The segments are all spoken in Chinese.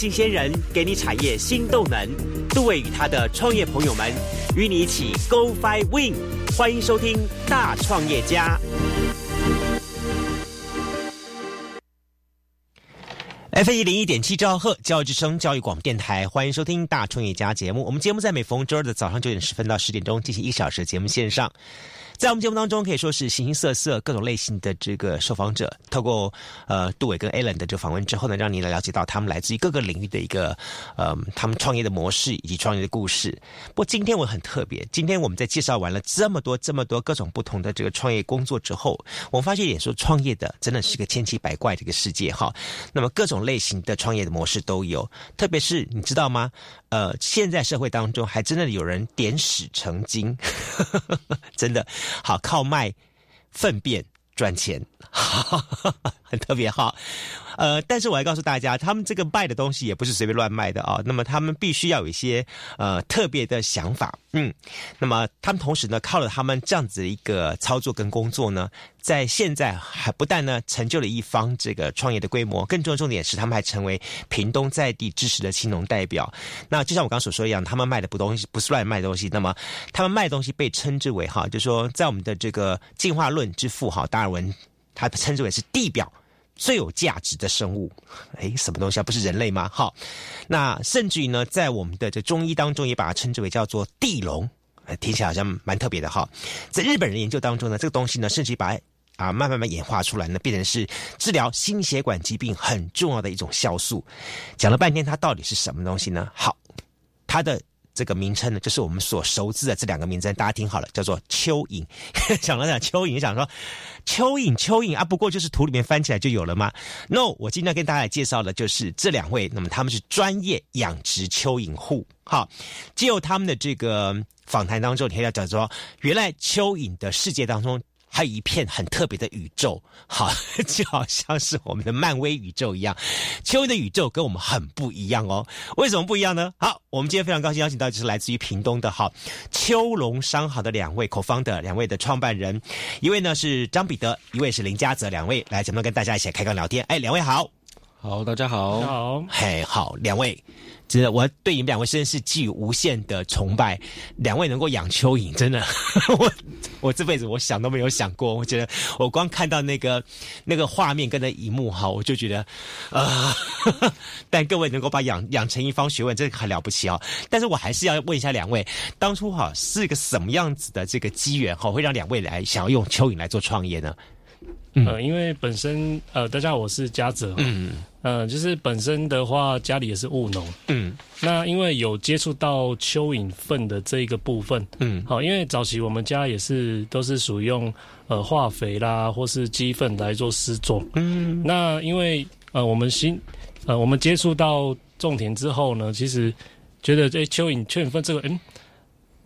新鲜人给你产业新动能。杜伟与他的创业朋友们与你一起 Go Fly Win，欢迎收听《大创业家》。F 一零一点七兆赫教育之声教育广播电台，欢迎收听《大创业家》节目。我们节目在每逢周二的早上九点十分到十点钟进行一小时节目线上。在我们节目当中，可以说是形形色色、各种类型的这个受访者，透过呃杜伟跟 Alan 的这个访问之后呢，让你来了解到他们来自于各个领域的一个呃他们创业的模式以及创业的故事。不过今天我很特别，今天我们在介绍完了这么多这么多各种不同的这个创业工作之后，我们发现也说创业的真的是个千奇百怪的一个世界哈。那么各种类型的创业的模式都有，特别是你知道吗？呃，现在社会当中还真的有人点屎成金，真的。好，靠卖粪便赚钱，很特别哈。呃，但是我要告诉大家，他们这个卖的东西也不是随便乱卖的啊。那么他们必须要有一些呃特别的想法，嗯。那么他们同时呢，靠了他们这样子的一个操作跟工作呢，在现在还不但呢成就了一方这个创业的规模，更重要的重点是他们还成为屏东在地支持的青农代表。那就像我刚所说一样，他们卖的不东西不是乱卖东西，那么他们卖东西被称之为哈，就是说在我们的这个进化论之父哈达尔文，它称之为是地表。最有价值的生物，哎，什么东西啊？不是人类吗？好，那甚至于呢，在我们的这中医当中，也把它称之为叫做地龙，听起来好像蛮特别的哈。在日本人研究当中呢，这个东西呢，甚至于把啊慢慢慢演化出来呢，变成是治疗心血管疾病很重要的一种酵素。讲了半天，它到底是什么东西呢？好，它的。这个名称呢，就是我们所熟知的这两个名称，大家听好了，叫做蚯蚓。想了想，蚯蚓想说，蚯蚓，蚯蚓啊，不过就是土里面翻起来就有了吗？No，我今天跟大家介绍的就是这两位，那么他们是专业养殖蚯蚓户。好，借由他们的这个访谈当中，你可以讲说，原来蚯蚓的世界当中。还有一片很特别的宇宙，好，就好像是我们的漫威宇宙一样。蚯蚓的宇宙跟我们很不一样哦，为什么不一样呢？好，我们今天非常高兴邀请到就是来自于屏东的哈秋龙商行的两位口方的两位的创办人，一位呢是张彼得，一位是林嘉泽，两位来节目跟大家一起开杠聊天。哎，两位好，好，大家好，好，嘿，好，两位。真的，我对你们两位真的是寄予无限的崇拜。两位能够养蚯蚓，真的，我我这辈子我想都没有想过。我觉得我光看到那个那个画面跟那一幕哈，我就觉得啊。但各位能够把养养成一方学问，真的很了不起哦。但是我还是要问一下两位，当初哈是一个什么样子的这个机缘哈，会让两位来想要用蚯蚓来做创业呢？呃，因为本身呃，大家好，我是嘉泽，嗯，呃，就是本身的话，家里也是务农，嗯，那因为有接触到蚯蚓粪的这一个部分，嗯，好，因为早期我们家也是都是属于用呃化肥啦，或是鸡粪来做施作，嗯，那因为呃我们新呃我们接触到种田之后呢，其实觉得这蚯蚓蚯蚓粪这个，嗯。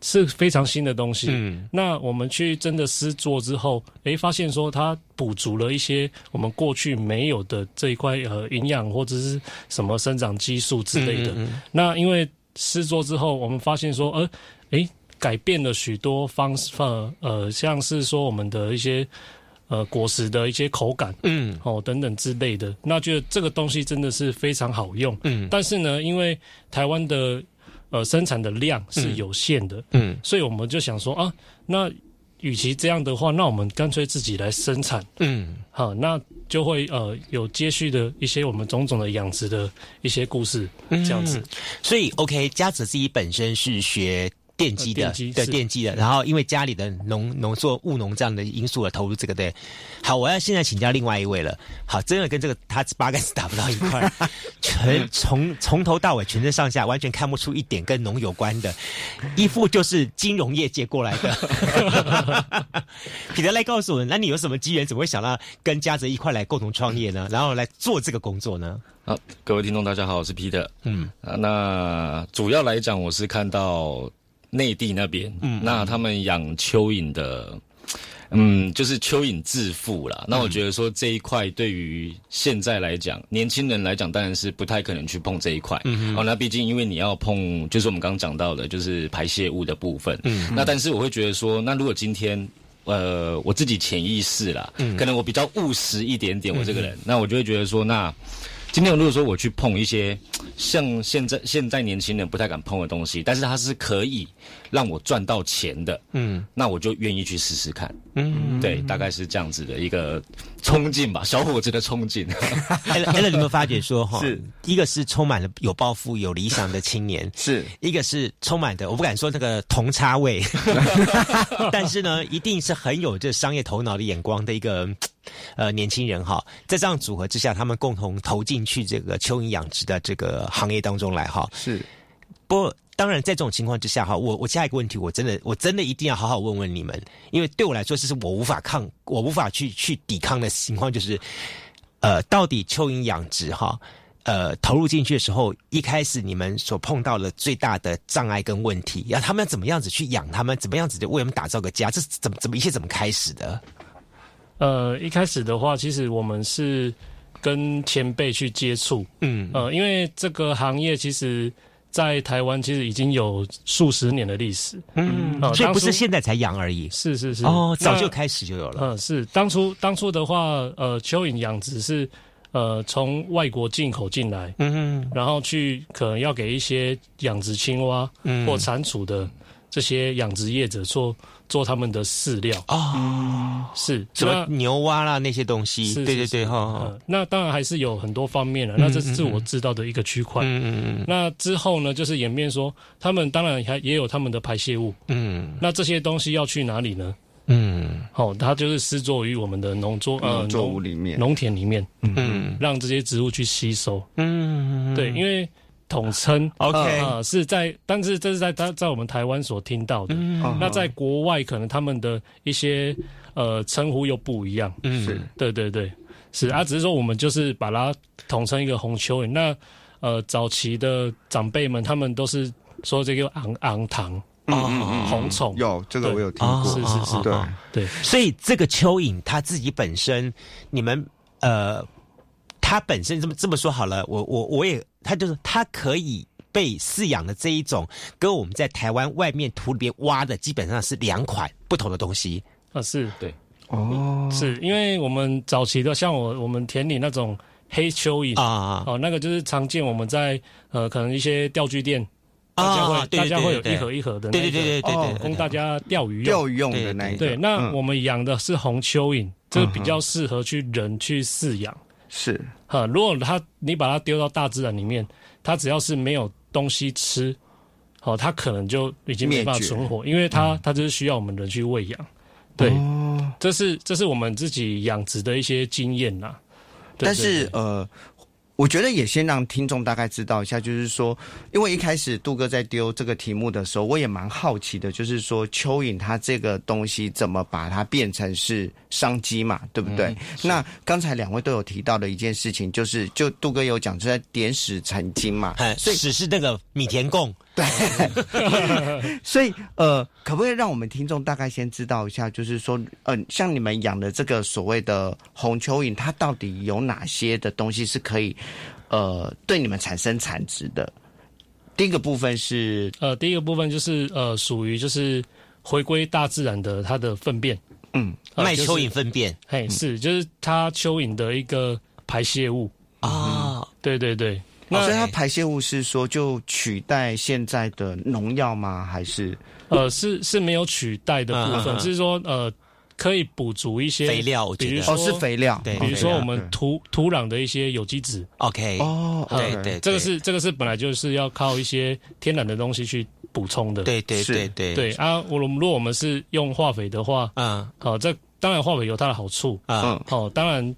是非常新的东西。嗯，那我们去真的试做之后，诶，发现说它补足了一些我们过去没有的这一块呃营养或者是什么生长激素之类的。那因为试做之后，我们发现说，呃，诶，改变了许多方式，呃，像是说我们的一些呃果实的一些口感，嗯，哦等等之类的。那觉得这个东西真的是非常好用。嗯，但是呢，因为台湾的呃，生产的量是有限的，嗯，所以我们就想说啊，那与其这样的话，那我们干脆自己来生产，嗯，好，那就会呃有接续的一些我们种种的养殖的一些故事，这样子。所以，OK，家子自己本身是学。电机的，对电机的，然后因为家里的农农作务农这样的因素而投入这个对。好，我要现在请教另外一位了。好，真的跟这个他八竿子打不到一块，全从 从头到尾全身上下完全看不出一点跟农有关的，一副就是金融业界过来的。彼得来告诉我，那你有什么机缘，怎么会想到跟嘉泽一块来共同创业呢？然后来做这个工作呢？好，各位听众大家好，我是彼得。嗯啊，那主要来讲，我是看到。内地那边，嗯，那他们养蚯蚓的，嗯，就是蚯蚓致富啦。那我觉得说这一块对于现在来讲，年轻人来讲，当然是不太可能去碰这一块。嗯哦，那毕竟因为你要碰，就是我们刚刚讲到的，就是排泄物的部分。嗯，那但是我会觉得说，那如果今天，呃，我自己潜意识啦，可能我比较务实一点点，我这个人，那我就会觉得说，那。今天如果说我去碰一些像现在现在年轻人不太敢碰的东西，但是它是可以让我赚到钱的，嗯，那我就愿意去试试看，嗯，对，大概是这样子的一个冲劲吧，小伙子的冲劲。艾伦，艾伦，你们发觉说哈，是。一个是充满了有抱负、有理想的青年，是。一个是充满的，我不敢说那个铜叉味，但是呢，一定是很有这商业头脑的眼光的一个呃年轻人哈，在这样组合之下，他们共同投进去这个蚯蚓养殖的这个行业当中来哈。是，不过当然在这种情况之下哈，我我下一个问题，我真的我真的一定要好好问问你们，因为对我来说，这是我无法抗，我无法去去抵抗的情况，就是呃，到底蚯蚓养殖哈。呃，投入进去的时候，一开始你们所碰到的最大的障碍跟问题，要他们怎么样子去养他们，怎么样子的为他们打造个家，这是怎么怎么一切怎么开始的？呃，一开始的话，其实我们是跟前辈去接触，嗯，呃，因为这个行业其实，在台湾其实已经有数十年的历史，嗯，所以不是现在才养而已，是是是，哦，早就开始就有了，嗯，是当初当初的话，呃，蚯蚓养殖是。呃，从外国进口进来，嗯然后去可能要给一些养殖青蛙或蟾蜍的这些养殖业者做做他们的饲料啊，是什么牛蛙啦那些东西，对对对哈。那当然还是有很多方面了，那这是我知道的一个区块。嗯嗯嗯。那之后呢，就是演变说，他们当然还也有他们的排泄物。嗯。那这些东西要去哪里呢？嗯，好，它就是施作于我们的农作呃作物里面、农田里面，嗯，让这些植物去吸收，嗯，对，因为统称 OK 啊是在，但是这是在在在我们台湾所听到的，那在国外可能他们的一些呃称呼又不一样，嗯，是，对对对，是啊，只是说我们就是把它统称一个红蚯蚓，那呃早期的长辈们他们都是说这个昂昂糖。啊，红虫。有这个我有听过，是是是，对。对。所以这个蚯蚓它自己本身，你们呃，它本身这么这么说好了，我我我也，它就是它可以被饲养的这一种，跟我们在台湾外面土里边挖的基本上是两款不同的东西。啊，是。对。哦，是因为我们早期的像我我们田里那种黑蚯蚓啊，哦，那个就是常见我们在呃可能一些钓具店。大家会，大家会有一盒一盒的，对对对对对，供大家钓鱼。钓鱼用的那一对，那我们养的是红蚯蚓，这个比较适合去人去饲养。是，哈，如果它你把它丢到大自然里面，它只要是没有东西吃，好，它可能就已经没办法存活，因为它它就是需要我们人去喂养。对，这是这是我们自己养殖的一些经验呐。但是呃。我觉得也先让听众大概知道一下，就是说，因为一开始杜哥在丢这个题目的时候，我也蛮好奇的，就是说蚯蚓它这个东西怎么把它变成是商机嘛，对不对？那刚才两位都有提到的一件事情，就是就杜哥有讲，就在点史成金嘛，所以史是那个米田共。对，所以呃，可不可以让我们听众大概先知道一下，就是说，呃，像你们养的这个所谓的红蚯蚓，它到底有哪些的东西是可以呃对你们产生产值的？第一个部分是呃，第一个部分就是呃，属于就是回归大自然的它的粪便，嗯，卖蚯蚓粪便，嘿，是就是它蚯蚓的一个排泄物。啊，对对对。所以它排泄物是说就取代现在的农药吗？还是？呃是是没有取代的部分，只是说呃可以补足一些肥料，比如说是肥料，对，比如说我们土土壤的一些有机质。OK，哦，对对，这个是这个是本来就是要靠一些天然的东西去补充的。对对对对。对啊，我如果我们是用化肥的话，嗯，好，这当然化肥有它的好处，嗯，好，当然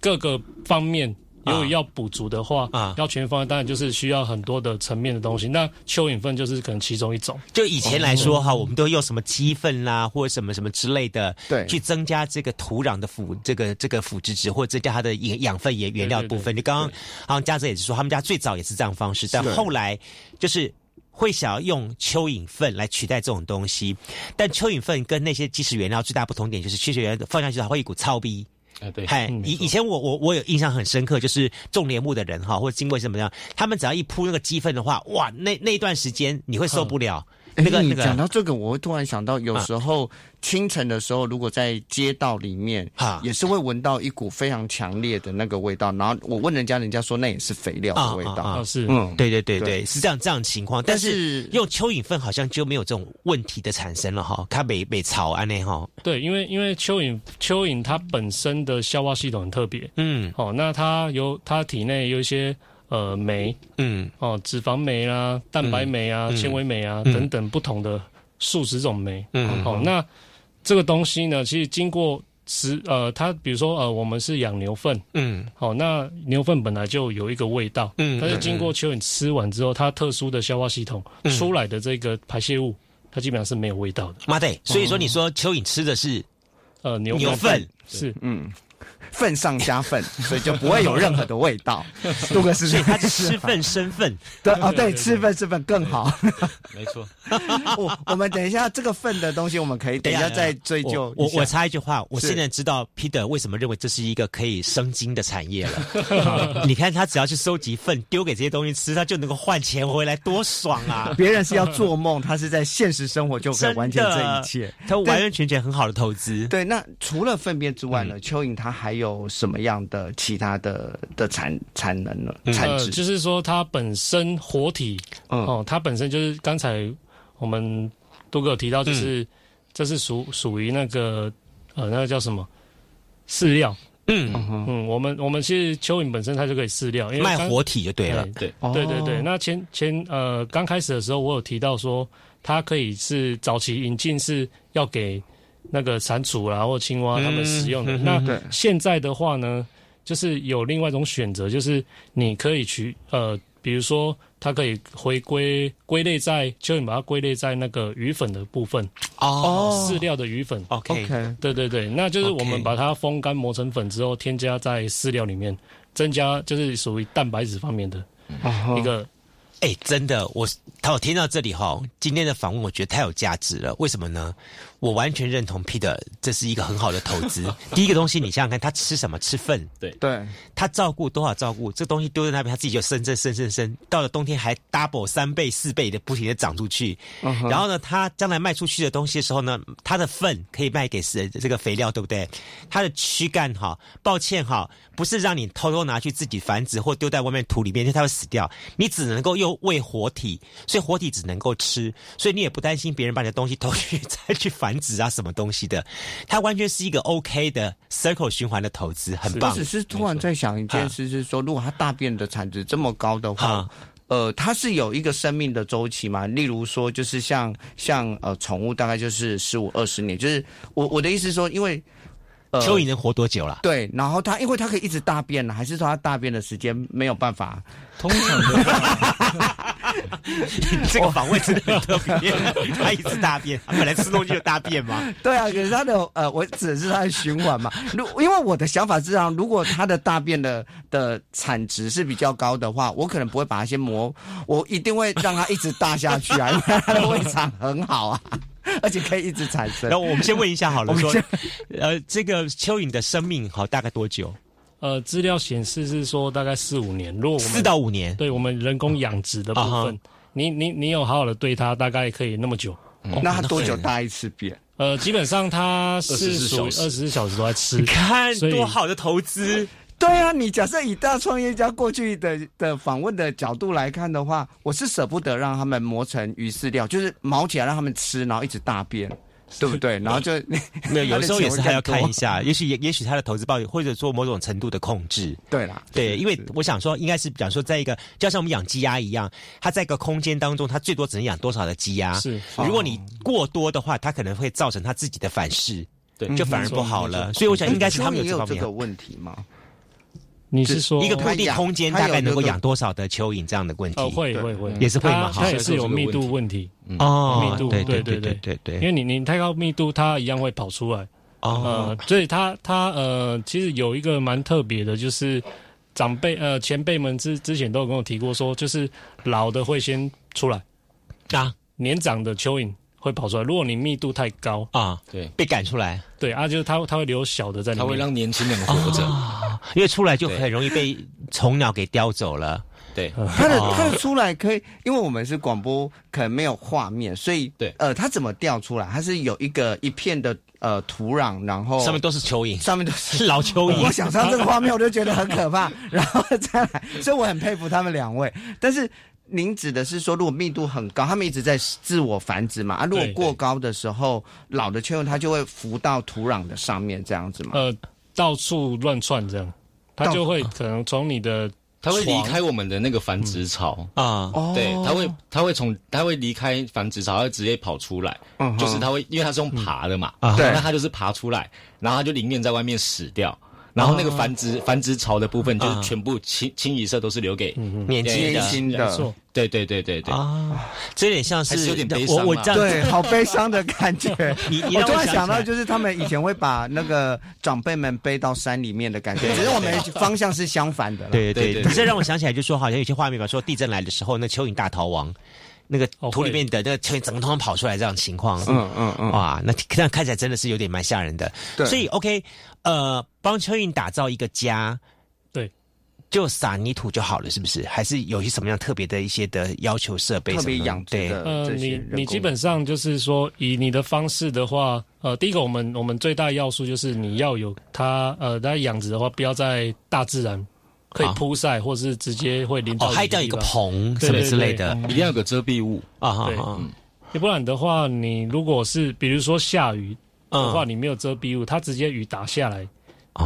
各个方面。如果要补足的话，啊，要全方位，当然就是需要很多的层面的东西。那蚯蚓粪就是可能其中一种。就以前来说哈，我们都用什么鸡粪啦，或者什么什么之类的，对，去增加这个土壤的腐这个这个腐殖质，或者增加它的养养分原原料部分。你刚刚好像嘉泽也是说，他们家最早也是这样方式，但后来就是会想要用蚯蚓粪来取代这种东西。但蚯蚓粪跟那些基石原料最大不同点就是，基石原料放下去它会一股糙逼。啊，对，嗨，以以前我我我有印象很深刻，就是种莲雾的人哈，或者经过什么样，他们只要一铺那个鸡粪的话，哇，那那一段时间你会受不了，那个你讲到这个，我会突然想到，有时候清晨的时候，如果在街道里面，啊，也是会闻到一股非常强烈的那个味道。然后我问人家，人家说那也是肥料的味道。是，嗯，对对对对，是这样这样情况。但是用蚯蚓粪好像就没有这种问题的产生了哈，它没没草安内哈。对，因为因为蚯蚓蚯蚓它本身的消化系统很特别，嗯，哦，那它有它体内有一些。呃，酶，嗯，哦，脂肪酶啊，蛋白酶啊，纤维酶啊，等等不同的数十种酶，嗯，好，那这个东西呢，其实经过吃，呃，它比如说，呃，我们是养牛粪，嗯，好，那牛粪本来就有一个味道，嗯，但是经过蚯蚓吃完之后，它特殊的消化系统出来的这个排泄物，它基本上是没有味道的。妈的，所以说你说蚯蚓吃的是，呃，牛牛粪。是，嗯。粪上加粪，所以就不会有任何的味道。杜哥是，所以他 吃粪生份。对哦，对，吃粪生粪更好。没错。我我们等一下这个粪的东西，我们可以等一下再追究。我我插一句话，我现在知道 Peter 为什么认为这是一个可以生金的产业了。你看他只要去收集粪，丢给这些东西吃，他就能够换钱回来，多爽啊！别人是要做梦，他是在现实生活就可以完成这一切。他完完全全很好的投资。对，那除了粪便之外呢？蚯蚓它还有什么样的其他的的产产能呢？产值就是说，它本身活体哦，它本身就是刚才我们都哥有提到，就是这是属属于那个呃，那个叫什么饲料？嗯嗯，我们我们其实蚯蚓本身它就可以饲料，因为卖活体就对了。对对对对，那前前呃刚开始的时候，我有提到说，它可以是早期引进是要给。那个蟾蜍啊，或青蛙他们使用的。那现在的话呢，就是有另外一种选择，就是你可以去呃，比如说它可以回归归类在蚯蚓，把它归类在那个鱼粉的部分哦，饲料的鱼粉。OK，对对对，那就是我们把它风干磨成粉之后，添加在饲料里面，增加就是属于蛋白质方面的一个。哎，真的，我他我听到这里哈，今天的访问我觉得太有价值了。为什么呢？我完全认同 Peter，这是一个很好的投资。第一个东西，你想想看，他吃什么？吃粪。对对，他照顾多少照顾？这东西丢在那边，他自己就生生生生生，到了冬天还 double 三倍四倍的不停的长出去。然后呢，他将来卖出去的东西的时候呢，他的粪可以卖给是这个肥料，对不对？他的躯干哈，抱歉哈，不是让你偷偷拿去自己繁殖或丢在外面土里面，因为它会死掉。你只能够用喂活体，所以活体只能够吃，所以你也不担心别人把你的东西偷去再去繁。繁殖啊，什么东西的？它完全是一个 OK 的 circle 循环的投资，很棒。我只是突然在想一件事，是说，如果它大便的产值这么高的话，呃，它是有一个生命的周期嘛？例如说，就是像像呃，宠物大概就是十五二十年。就是我我的意思说，因为蚯蚓能活多久了？对，然后它因为它可以一直大便呢，还是说它大便的时间没有办法？通常的。这个访问真的很特别，他一直大便，它本来吃东西就大便嘛？对啊，可是它的呃，我指的是它的循环嘛。如因为我的想法是这样，如果它的大便的的产值是比较高的话，我可能不会把它先磨，我一定会让它一直大下去啊，因为它的胃肠很好啊，而且可以一直产生。那我们先问一下好了，说呃，这个蚯蚓的生命好大概多久？呃，资料显示是说大概四五年。如果我们四到五年，对我们人工养殖的部分，你你你有好好的对它，大概可以那么久。那它多久大一次便？呃，基本上它是属于二十四小时都在吃。你看多好的投资。对啊，你假设以大创业家过去的的访问的角度来看的话，我是舍不得让他们磨成鱼饲料，就是毛起来让他们吃，然后一直大便。对不对？然后就没有，有时候也是还要看一下，也许也也许他的投资报或者做某种程度的控制。对啦，对，因为我想说，应该是比方说，在一个就像我们养鸡鸭一样，它在一个空间当中，它最多只能养多少的鸡鸭？是，如果你过多的话，它可能会造成它自己的反噬，对，就反而不好了。所以我想，应该是他们有这个问题吗？你是说一个固定空间大概能够养多少的蚯蚓这样的问题？哦，会会会，也是会嘛？它也是有密度问题。哦，密度对对对对对对，因为你你太高密度，它一样会跑出来。哦。所以它它呃，其实有一个蛮特别的，就是长辈呃前辈们之之前都有跟我提过，说就是老的会先出来。啊，年长的蚯蚓。会跑出来。如果你密度太高啊，对，被赶出来，对啊，就是它它会留小的在里面，它会让年轻人活着，因为出来就很容易被虫鸟给叼走了。对，它的它的出来可以，因为我们是广播，可能没有画面，所以对，呃，它怎么掉出来？它是有一个一片的呃土壤，然后上面都是蚯蚓，上面都是 老蚯蚓。我想象这个画面，我就觉得很可怕，然后再来，所以我很佩服他们两位，但是。您指的是说，如果密度很高，他们一直在自我繁殖嘛？啊，如果过高的时候，老的蚯蚓它就会浮到土壤的上面，这样子嘛？呃，到处乱窜这样，它就会可能从你的，它会离开我们的那个繁殖巢啊，对，它会，它会从，它会离开繁殖巢，它会直接跑出来，就是它会，因为它是用爬的嘛，对，那它就是爬出来，然后它就宁愿在外面死掉。然后那个繁殖繁殖巢的部分，就是全部清清一色都是留给年轻的，对对对对对。啊，这有点像是有点悲伤，我这样。对，好悲伤的感觉。你我突然想到，就是他们以前会把那个长辈们背到山里面的感觉，只是我们方向是相反的。对对对，这让我想起来，就说好像有些画面吧，说地震来的时候，那蚯蚓大逃亡。那个土里面的那个蚯蚓整个通通跑出来这样情况，嗯嗯嗯，哇，那这样看起来真的是有点蛮吓人的。对，所以 OK，呃，帮蚯蚓打造一个家，对，就撒泥土就好了，是不是？还是有些什么样特别的一些的要求设备？特别养对，呃，你你基本上就是说，以你的方式的话，呃，第一个我们我们最大要素就是你要有它，呃，它养殖的话，不要在大自然。可以铺晒，或是直接会淋到。哦，还掉一个棚什么之类的，一定要有个遮蔽物啊。对，要不然的话，你如果是比如说下雨的话，你没有遮蔽物，它直接雨打下来，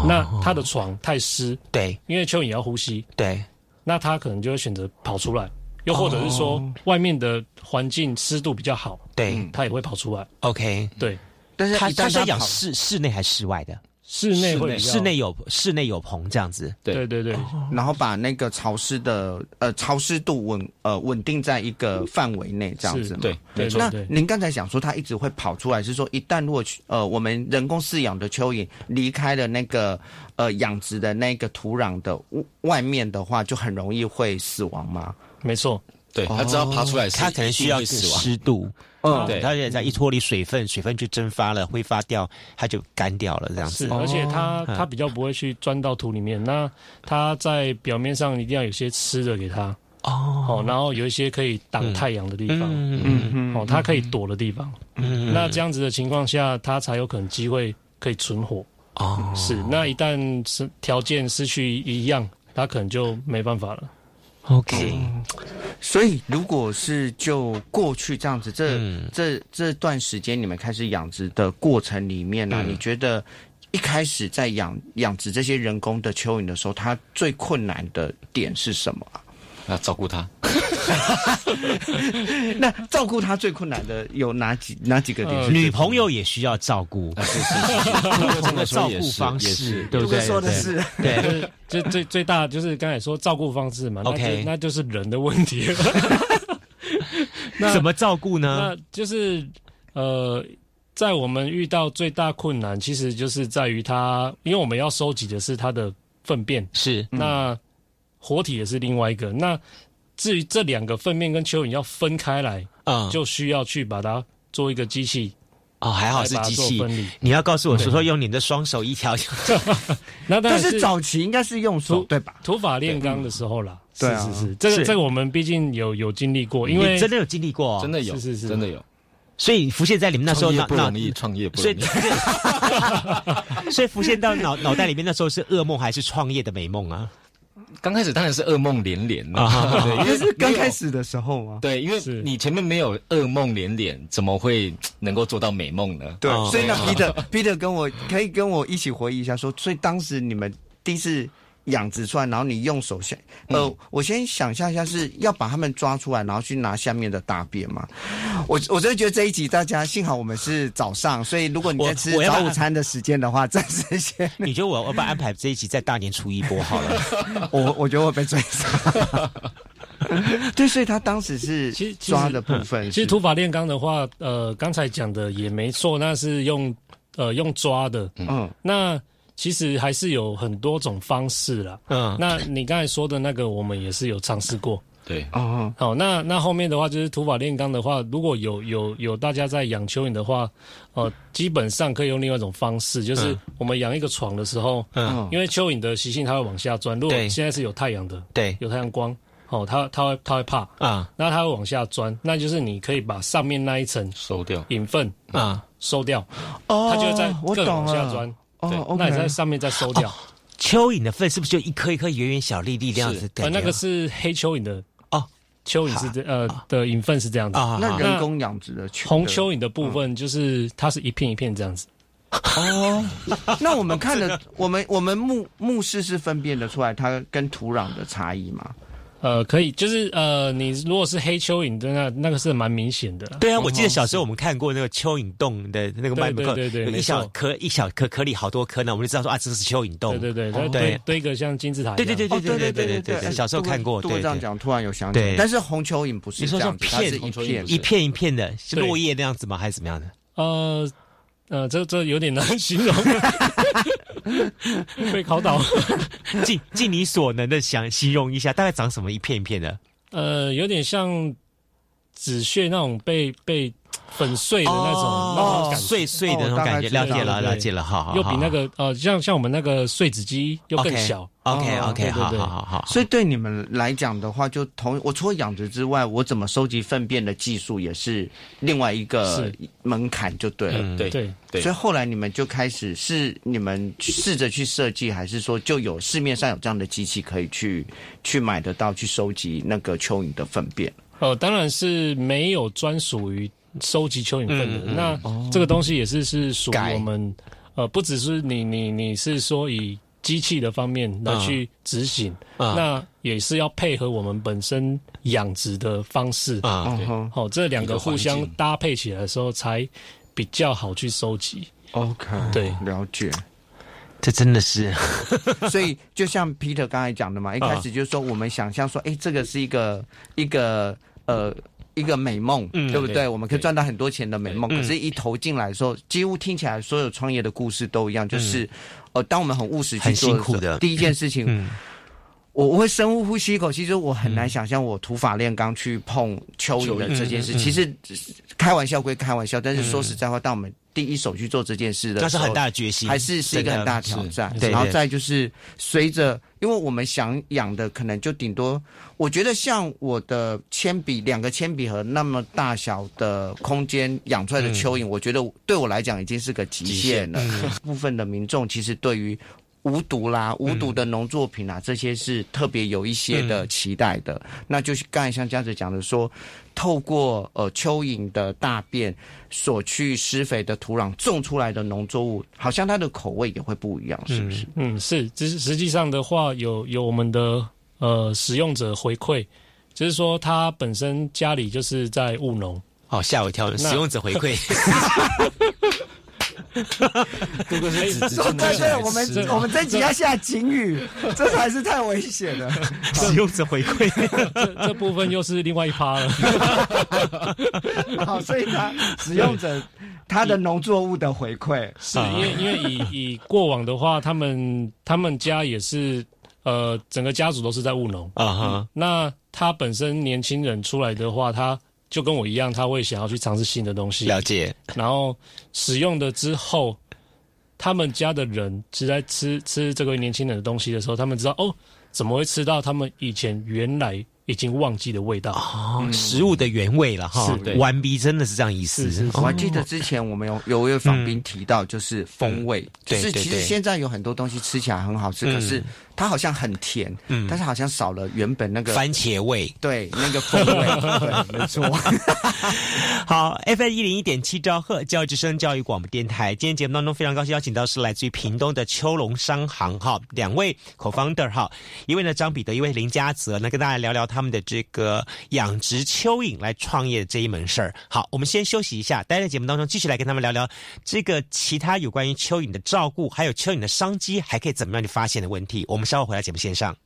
那它的床太湿。对，因为蚯蚓也要呼吸。对，那它可能就会选择跑出来，又或者是说外面的环境湿度比较好，对，它也会跑出来。OK，对，但是它它是养室室内还是室外的？室内会室内有室内有棚这样子，对对对，然后把那个潮湿的呃潮湿度稳呃稳定在一个范围内这样子，对，没错。那您刚才讲说它一直会跑出来，是说一旦如果呃我们人工饲养的蚯蚓离开了那个呃养殖的那个土壤的外面的话，就很容易会死亡吗？没错。对，它只要爬出来，它可能需要湿度，嗯，对，它也在一脱离水分，水分就蒸发了，挥发掉，它就干掉了，这样子。是，而且它它比较不会去钻到土里面，那它在表面上一定要有些吃的给它，哦，好然后有一些可以挡太阳的地方，嗯嗯，哦，它可以躲的地方，嗯，那这样子的情况下，它才有可能机会可以存活，哦，是，那一旦是条件失去一样，它可能就没办法了。OK，所以如果是就过去这样子，这这这段时间你们开始养殖的过程里面呢，你觉得一开始在养养殖这些人工的蚯蚓的时候，它最困难的点是什么？要照顾他。那照顾他最困难的有哪几哪几个点？女朋友也需要照顾，不同 的照顾方式，对不对？说的是，对，就最最大就是刚才说照顾方式嘛。OK，那就是人的问题。那怎么照顾呢？那就是呃，在我们遇到最大困难，其实就是在于它，因为我们要收集的是它的粪便，是那活体也是另外一个那。至于这两个粪便跟蚯蚓要分开来，嗯，就需要去把它做一个机器哦，还好是机器。你要告诉我说说用你的双手一条，那但是早期应该是用手对吧？土法炼钢的时候啦，是是是，这个这个我们毕竟有有经历过，因为真的有经历过，真的有，是是是，真的有。所以浮现在你们那时候脑不容易创业，不容易 所以浮现到脑脑袋里面那时候是噩梦还是创业的美梦啊？刚开始当然是噩梦连连嘛，因为是刚开始的时候嘛。对，因为你前面没有噩梦连连，怎么会能够做到美梦呢？对，所以呢，Peter，Peter 跟我可以跟我一起回忆一下，说，所以当时你们第一次。养殖出来，然后你用手下，呃，我先想象一下，是要把它们抓出来，然后去拿下面的大便嘛？我我真的觉得这一集大家幸好我们是早上，所以如果你在吃早午餐的时间的话，暂时先。你觉得我我把安排这一集在大年初一播好了？我我觉得我被追杀。对，所以他当时是其实抓的部分，其实土法炼钢的话，呃，刚才讲的也没错，那是用呃用抓的，嗯，那。其实还是有很多种方式啦。嗯，那你刚才说的那个，我们也是有尝试过。对，哦，好，那那后面的话就是土法炼钢的话，如果有有有大家在养蚯蚓的话，呃，基本上可以用另外一种方式，就是我们养一个床的时候，嗯，因为蚯蚓的习性它会往下钻，如果现在是有太阳的，对，有太阳光，哦，它它会它会怕啊，那它会往下钻，那就是你可以把上面那一层收掉。引粪啊收掉，哦，它就会在更往下钻，哦，那你在上面再收掉。蚯蚓的粪是不是就一颗一颗圆圆小粒粒这样子？呃，那个是黑蚯蚓的哦，蚯蚓是这呃的引粪是这样子啊。那人工养殖的红蚯蚓的部分就是它是一片一片这样子。哦，那我们看的，我们我们目目视是分辨得出来它跟土壤的差异吗？呃，可以，就是呃，你如果是黑蚯蚓的那那个是蛮明显的。对啊，我记得小时候我们看过那个蚯蚓洞的那个麦克，对对对，一小颗一小颗颗粒好多颗呢，我们就知道说啊，这是蚯蚓洞。对对对，对堆个像金字塔。对对对对对对对对对，小时候看过。对这样讲，突然有想起。但是红蚯蚓不是你说像片一片一片一片的落叶那样子吗？还是怎么样的？呃。呃，这这有点难形容，被考倒。尽尽你所能的想形容一下，大概长什么一片一片的？呃，有点像纸屑那种被被。粉碎的那种，那种碎碎的那种感觉，了解了，了解了，好好。又比那个呃，像像我们那个碎纸机又更小。OK OK，好好好好。所以对你们来讲的话，就同我除了养殖之外，我怎么收集粪便的技术也是另外一个门槛，就对了。对对对。所以后来你们就开始是你们试着去设计，还是说就有市面上有这样的机器可以去去买得到，去收集那个蚯蚓的粪便？哦，当然是没有专属于。收集蚯蚓粪的，那这个东西也是是属于我们，呃，不只是你你你是说以机器的方面来去执行，那也是要配合我们本身养殖的方式。啊，好，这两个互相搭配起来的时候，才比较好去收集。OK，对，了解，这真的是，所以就像 Peter 刚才讲的嘛，一开始就是说我们想象说，哎，这个是一个一个呃。一个美梦，对不对？我们可以赚到很多钱的美梦，可是，一投进来的时候，几乎听起来所有创业的故事都一样，就是，呃，当我们很务实去做的第一件事情，我我会深呼呼吸一口气，就是我很难想象我土法炼钢去碰蚯蚓的这件事。其实开玩笑归开玩笑，但是说实在话，当我们第一手去做这件事的，那是很大的决心，还是是一个很大的挑战。然后再就是随着，因为我们想养的可能就顶多，我觉得像我的铅笔，两个铅笔盒那么大小的空间养出来的蚯蚓，我觉得对我来讲已经是个极限了。部分的民众其实对于。无毒啦，无毒的农作品啊，这些是特别有一些的期待的。那就是刚才像嘉子讲的说，透过呃蚯蚓的大便所去施肥的土壤种出来的农作物，好像它的口味也会不一样，是不是？嗯，是。只是实际上的话，有有我们的呃使用者回馈，就是说他本身家里就是在务农。哦，吓我一跳！使用者回馈。对对对，我们我们这集要下警语，这才是太危险了。使用者回馈，这这部分又是另外一趴了。好，所以他使用者他的农作物的回馈，是因为因为以以过往的话，他们他们家也是呃，整个家族都是在务农啊哈。那他本身年轻人出来的话，他。就跟我一样，他会想要去尝试新的东西，了解。然后使用的之后，他们家的人是在吃吃这个年轻人的东西的时候，他们知道哦，怎么会吃到他们以前原来。已经忘记的味道哦，食物的原味了哈。是，完逼真的是这样意思。我还记得之前我们有有位访宾提到，就是风味，就是其实现在有很多东西吃起来很好吃，可是它好像很甜，嗯，但是好像少了原本那个番茄味，对，那个风味，没错。好，FM 一零一点七兆赫教育之声教育广播电台，今天节目当中非常高兴邀请到是来自于屏东的秋龙商行哈两位 co-founder 哈，一位呢张彼得，一位林嘉泽，那跟大家聊聊。他们的这个养殖蚯蚓来创业的这一门事儿，好，我们先休息一下，待在节目当中继续来跟他们聊聊这个其他有关于蚯蚓的照顾，还有蚯蚓的商机，还可以怎么样去发现的问题。我们稍后回来节目线上。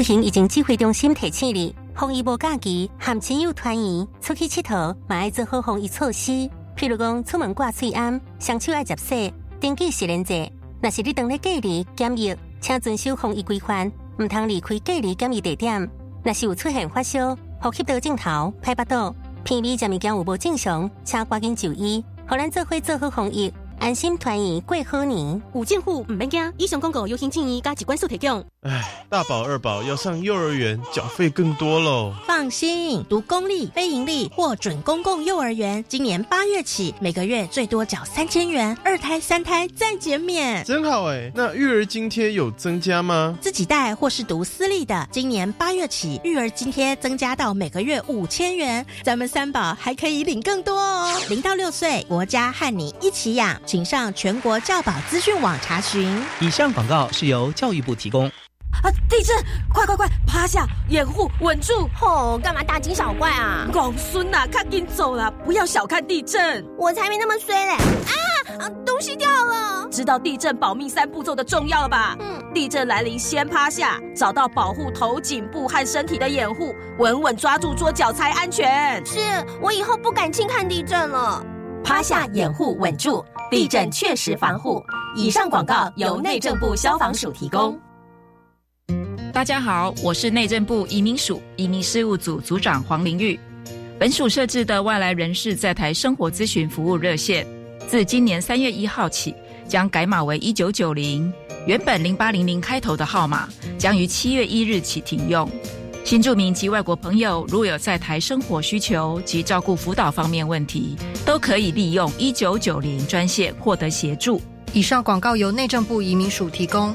已经指挥中心提醒你，防疫无假期，含亲友团圆，出去佚佗，嘛要做好防疫措施。譬如讲，出门挂喙安，双手爱接洗，登记实联制。若是你当咧隔离检疫，请遵守防疫规范，唔通离开隔离检疫地点。若是有出现发烧、呼吸道镜头、拍巴肚、鼻味、食物件有无正常，请赶紧就医，互咱做伙做好防疫。安心团圆过好年，有政府唔免惊。以上广告由行建议加机关所提供。唉，大宝二宝要上幼儿园，缴费更多喽。放心，读公立、非盈利或准公共幼儿园，今年八月起，每个月最多缴三千元，二胎、三胎再减免。真好哎！那育儿津贴有增加吗？自己带或是读私立的，今年八月起，育儿津贴增加到每个月五千元，咱们三宝还可以领更多哦。零到六岁，国家和你一起养。请上全国教保资讯网查询。以上广告是由教育部提供。啊！地震！快快快，趴下，掩护，稳住！吼，干嘛大惊小怪啊？公孙呐，赶紧走了，不要小看地震。我才没那么衰嘞！啊！东西掉了。知道地震保命三步骤的重要了吧？嗯。地震来临，先趴下，找到保护头、颈部和身体的掩护，稳稳抓住桌脚才安全。是我以后不敢轻看地震了。趴下，掩护，稳住。地震确实防护。以上广告由内政部消防署提供。大家好，我是内政部移民署移民事务组组长黄玲玉。本署设置的外来人士在台生活咨询服务热线，自今年三月一号起将改码为一九九零，原本零八零零开头的号码将于七月一日起停用。新住民及外国朋友，如有在台生活需求及照顾辅导方面问题，都可以利用一九九零专线获得协助。以上广告由内政部移民署提供。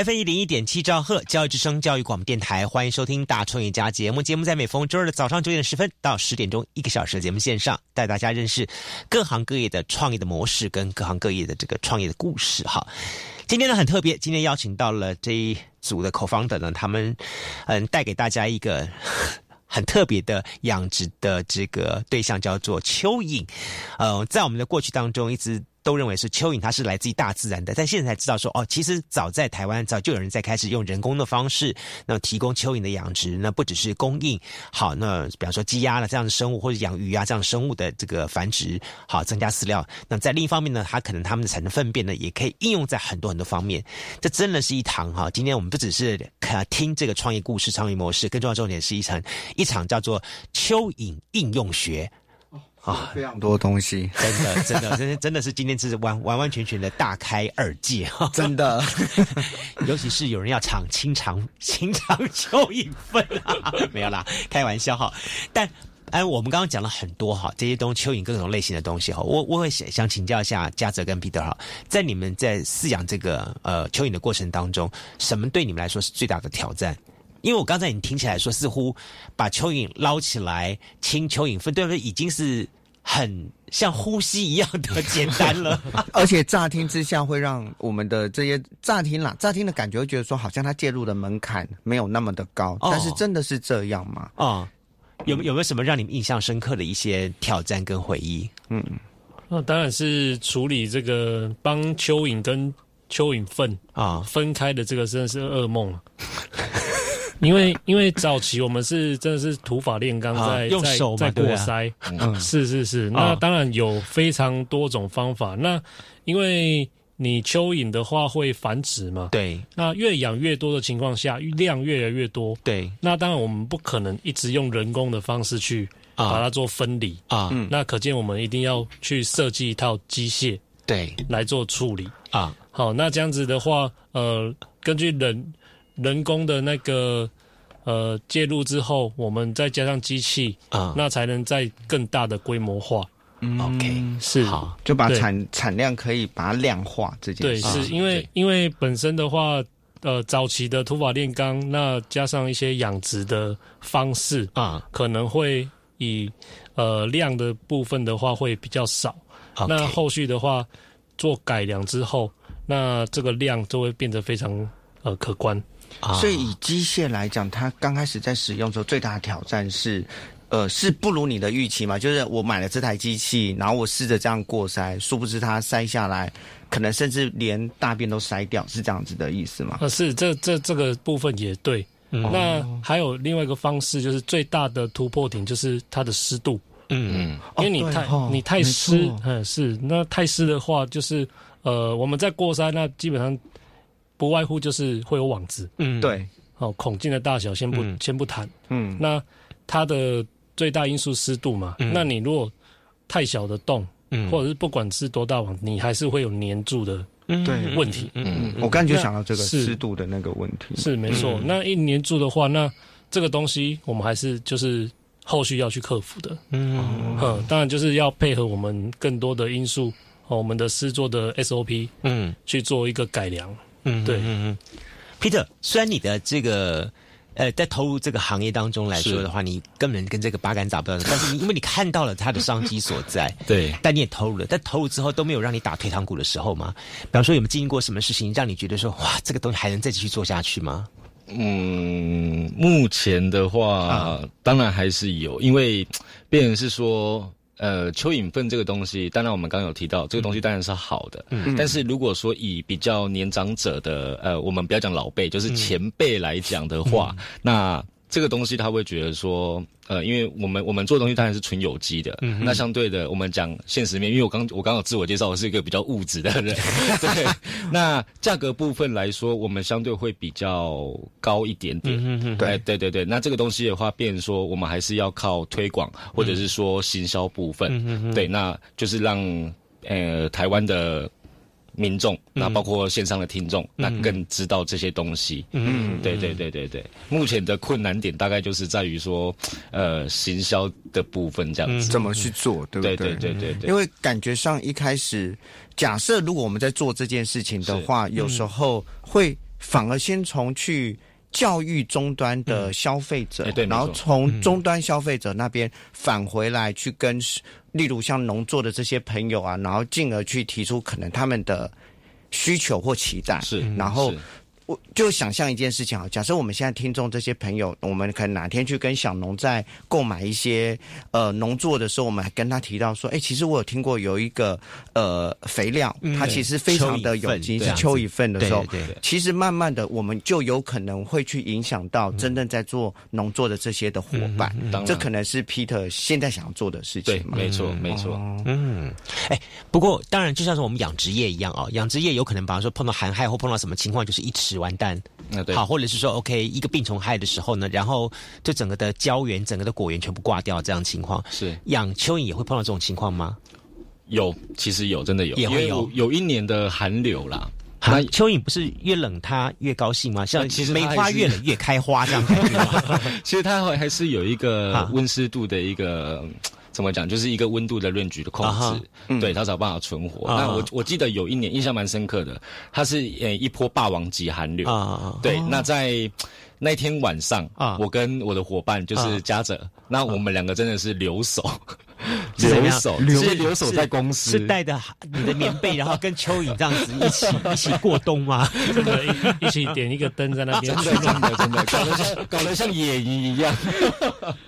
F 一零一点七兆赫教育之声教育广播电台，欢迎收听大创业家节目。节目在每逢周二的早上九点十分到十点钟，一个小时的节目线上，带大家认识各行各业的创业的模式跟各行各业的这个创业的故事。哈，今天呢很特别，今天邀请到了这一组的口方的呢，他们嗯带给大家一个很特别的养殖的这个对象，叫做蚯蚓。呃，在我们的过去当中一直。都认为是蚯蚓，它是来自于大自然的，但现在才知道说，哦，其实早在台湾早就有人在开始用人工的方式，那提供蚯蚓的养殖，那不只是供应好，那比方说鸡鸭了这样的生物，或者养鱼啊这样生物的这个繁殖，好增加饲料。那在另一方面呢，它可能它们的产生粪便呢，也可以应用在很多很多方面。这真的是一堂哈，今天我们不只是听这个创业故事、创业模式，更重要重点是一场一场叫做蚯蚓应用学。啊，非常多东西，真的，真的，真真的是今天是完完完全全的大开二界。哈，真的，尤其是有人要尝清肠清肠蚯蚓粪啊，没有啦，开玩笑哈。但哎，我们刚刚讲了很多哈，这些东蚯蚓各种类型的东西哈，我我会想想请教一下嘉泽跟彼得哈，在你们在饲养这个呃蚯蚓的过程当中，什么对你们来说是最大的挑战？因为我刚才你听起来说，似乎把蚯蚓捞起来清蚯蚓粪，对不对？已经是很像呼吸一样的简单了。而且乍听之下会让我们的这些乍听啦，乍听的感觉会觉得说，好像它介入的门槛没有那么的高。但是真的是这样吗？啊，有有没有什么让你们印象深刻的一些挑战跟回忆？嗯，那当然是处理这个帮蚯蚓跟蚯蚓粪啊分开的这个，真的是噩梦了。因为因为早期我们是真的是土法炼钢，在在在过筛，是是是。那当然有非常多种方法。那因为你蚯蚓的话会繁殖嘛，对。那越养越多的情况下，量越来越多，对。那当然我们不可能一直用人工的方式去把它做分离啊。那可见我们一定要去设计一套机械，对，来做处理啊。好，那这样子的话，呃，根据人人工的那个呃介入之后，我们再加上机器啊，那才能在更大的规模化。OK，是。好，就把产产量可以把它量化这件事。对，是因为因为本身的话，呃，早期的土法炼钢，那加上一些养殖的方式啊，可能会以呃量的部分的话会比较少。那后续的话做改良之后，那这个量就会变得非常呃可观。所以以机械来讲，它刚开始在使用的时候，最大的挑战是。呃，是不如你的预期嘛？就是我买了这台机器，然后我试着这样过筛，殊不知它筛下来，可能甚至连大便都筛掉，是这样子的意思吗？呃，是这这这个部分也对。那还有另外一个方式，就是最大的突破点就是它的湿度。嗯嗯，因为你太你太湿，嗯是，那太湿的话，就是呃我们在过筛，那基本上不外乎就是会有网子。嗯，对。哦，孔径的大小先不先不谈。嗯，那它的。最大因素湿度嘛，嗯那你如果太小的洞，嗯或者是不管是多大网，你还是会有粘住的对问题。嗯，我刚才就想到这个湿度的那个问题，是没错。那一粘住的话，那这个东西我们还是就是后续要去克服的。嗯，当然就是要配合我们更多的因素，我们的施作的 SOP，嗯，去做一个改良。嗯，对，嗯嗯，Peter，虽然你的这个。呃，在投入这个行业当中来说的话，你根本跟这个八竿打不到。但是你 因为你看到了它的商机所在，对，但你也投入了。但投入之后都没有让你打退堂鼓的时候吗？比方说有没有经历过什么事情让你觉得说哇，这个东西还能再继续做下去吗？嗯，目前的话，当然还是有，因为别人是说。呃，蚯蚓粪这个东西，当然我们刚刚有提到，这个东西当然是好的。嗯，但是如果说以比较年长者的，呃，我们不要讲老辈，就是前辈来讲的话，那。这个东西他会觉得说，呃，因为我们我们做东西当然是纯有机的，那相对的，我们讲现实面，因为我刚我刚好自我介绍，我是一个比较物质的人，对，那价格部分来说，我们相对会比较高一点点，对对对对，那这个东西的话，变说我们还是要靠推广或者是说行销部分，对，那就是让呃台湾的。民众，那包括线上的听众，那更知道这些东西。嗯，对对对对对。目前的困难点大概就是在于说，呃，行销的部分这样子，怎么去做，对不对？对对对对。因为感觉上一开始，假设如果我们在做这件事情的话，有时候会反而先从去。教育终端的消费者，然后从终端消费者那边返回来，去跟例如像农作的这些朋友啊，然后进而去提出可能他们的需求或期待，是，然后。我就想象一件事情啊，假设我们现在听众这些朋友，我们可能哪天去跟小农在购买一些呃农作的时候，我们还跟他提到说，哎，其实我有听过有一个呃肥料，它其实非常的有机，是秋一份的时候，其实慢慢的我们就有可能会去影响到真正在做农作的这些的伙伴，这可能是 Peter 现在想要做的事情。对，没错，没错。嗯，哎，不过当然就像是我们养殖业一样啊，养殖业有可能，比方说碰到寒害或碰到什么情况，就是一吃。完蛋，好，或者是说，OK，一个病虫害的时候呢，然后就整个的胶原、整个的果园全部挂掉，这样情况是养蚯蚓也会碰到这种情况吗？有，其实有，真的有，也会有有一年的寒流啦。那蚯蚓不是越冷它越高兴吗？像其实梅花越冷越开花这样感觉。其实它还还是有一个温湿度的一个。怎么讲？就是一个温度的论据的控制，对它才有办法存活。那我我记得有一年印象蛮深刻的，它是呃一波霸王级寒流。对，那在那天晚上，我跟我的伙伴就是嘉泽，那我们两个真的是留守。留守，直接留守在公司，是带着你的棉被，然后跟蚯蚓这样子一起 一起过冬吗？真的，一起点一个灯在那边，真的真的真的，搞得像搞得像野鱼一样，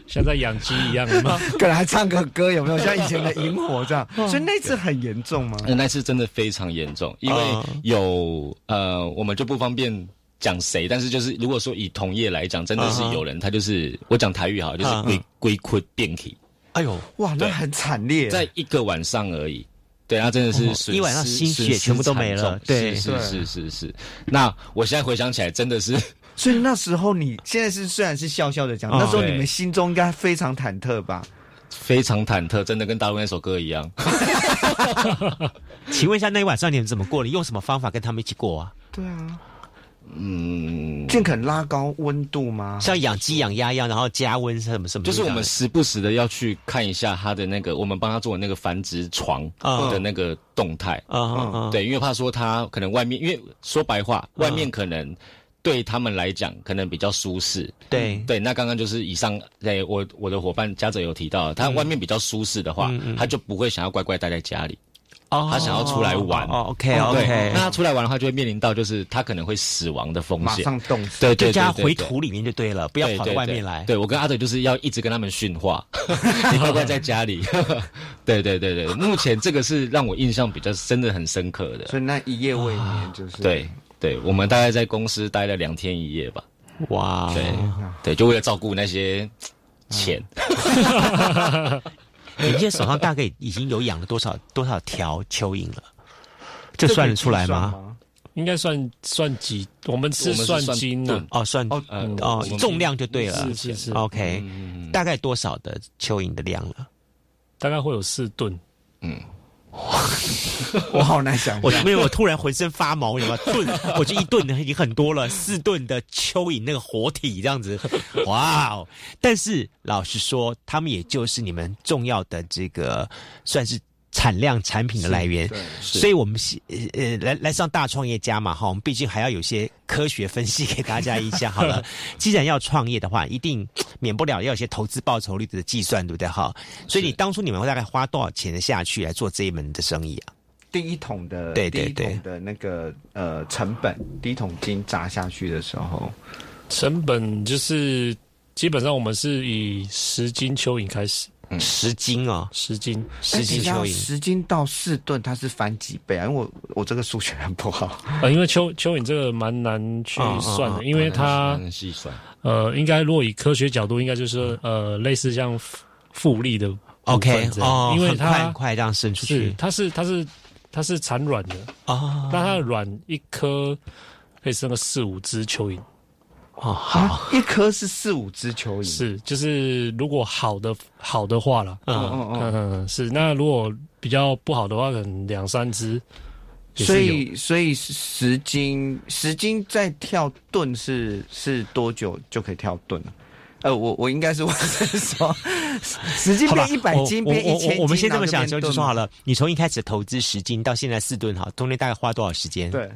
像在养鸡一样吗？可能还唱个歌，有没有像以前的萤火这样？所以那次很严重吗？那次真的非常严重，因为有呃，我们就不方便讲谁，但是就是如果说以同业来讲，真的是有人他就是我讲台语哈，就是龟龟困变体。哎呦，哇，那很惨烈，在一个晚上而已。对，他真的是一晚上心血全部都没了。对，是是是是。那我现在回想起来，真的是。所以那时候你现在是虽然是笑笑的讲，那时候你们心中应该非常忐忑吧？非常忐忑，真的跟大陆那首歌一样。请问一下，那一晚上你们怎么过？你用什么方法跟他们一起过啊？对啊，嗯，尽可能拉高温度吗？像养鸡养鸭一样，然后加温什么什么？就是我们时不时的要去看一下它的那个，我们帮它做的那个繁殖床的那个动态啊，对，因为怕说它可能外面，因为说白话，外面可能对他们来讲可能比较舒适，对对。那刚刚就是以上，对，我我的伙伴嘉泽有提到，他外面比较舒适的话，他就不会想要乖乖待在家里。哦，他想要出来玩。哦，OK OK。那他出来玩的话，就会面临到就是他可能会死亡的风险。马上冻死。对对对。就加回土里面就对了，不要跑到外面来。对我跟阿德就是要一直跟他们训话，你乖乖在家里。对对对对，目前这个是让我印象比较真的很深刻的。所以那一夜未眠就是。对对，我们大概在公司待了两天一夜吧。哇。对对，就为了照顾那些钱。你现在手上大概已经有养了多少多少条蚯蚓了？这算得出来吗？应该算算几？我们是算斤的哦，算哦哦重量就对了。是是是，OK，大概多少的蚯蚓的量了？大概会有四吨。嗯。我好难想，我没有，我突然浑身发毛，有没有顿，我就一顿已经很多了，四顿的蚯蚓那个活体这样子，哇哦！但是老实说，他们也就是你们重要的这个算是。产量产品的来源，所以我们呃呃来来上大创业家嘛哈，我们毕竟还要有些科学分析给大家一下好了。既然要创业的话，一定免不了要有些投资报酬率的计算，对不对哈？所以你当初你们会大概花多少钱下去来做这一门的生意啊？第一桶的对对对的那个呃成本，第一桶金砸下去的时候，成本就是基本上我们是以十斤蚯蚓开始。十斤啊，十斤，十斤蚯蚓，十斤到四吨，它是翻几倍啊？因为我我这个数学很不好啊。因为蚯蚯蚓这个蛮难去算的，因为它细算。呃，应该如果以科学角度，应该就是呃，类似像复利的 OK 哦，因为它很快这样伸出去，它是它是它是产卵的啊，那它的卵一颗可以生个四五只蚯蚓。哦，好，一颗是四五只蚯蚓，是，就是如果好的好的话了，嗯嗯嗯，是，那如果比较不好的话，可能两三只。所以，所以十斤十斤再跳盾是是多久就可以跳盾了？呃，我我应该是我是说，十斤变一百斤变一千斤，我们先这么想，就就说好了，你从一开始投资十斤到现在四吨，哈，中间大概花多少时间？对。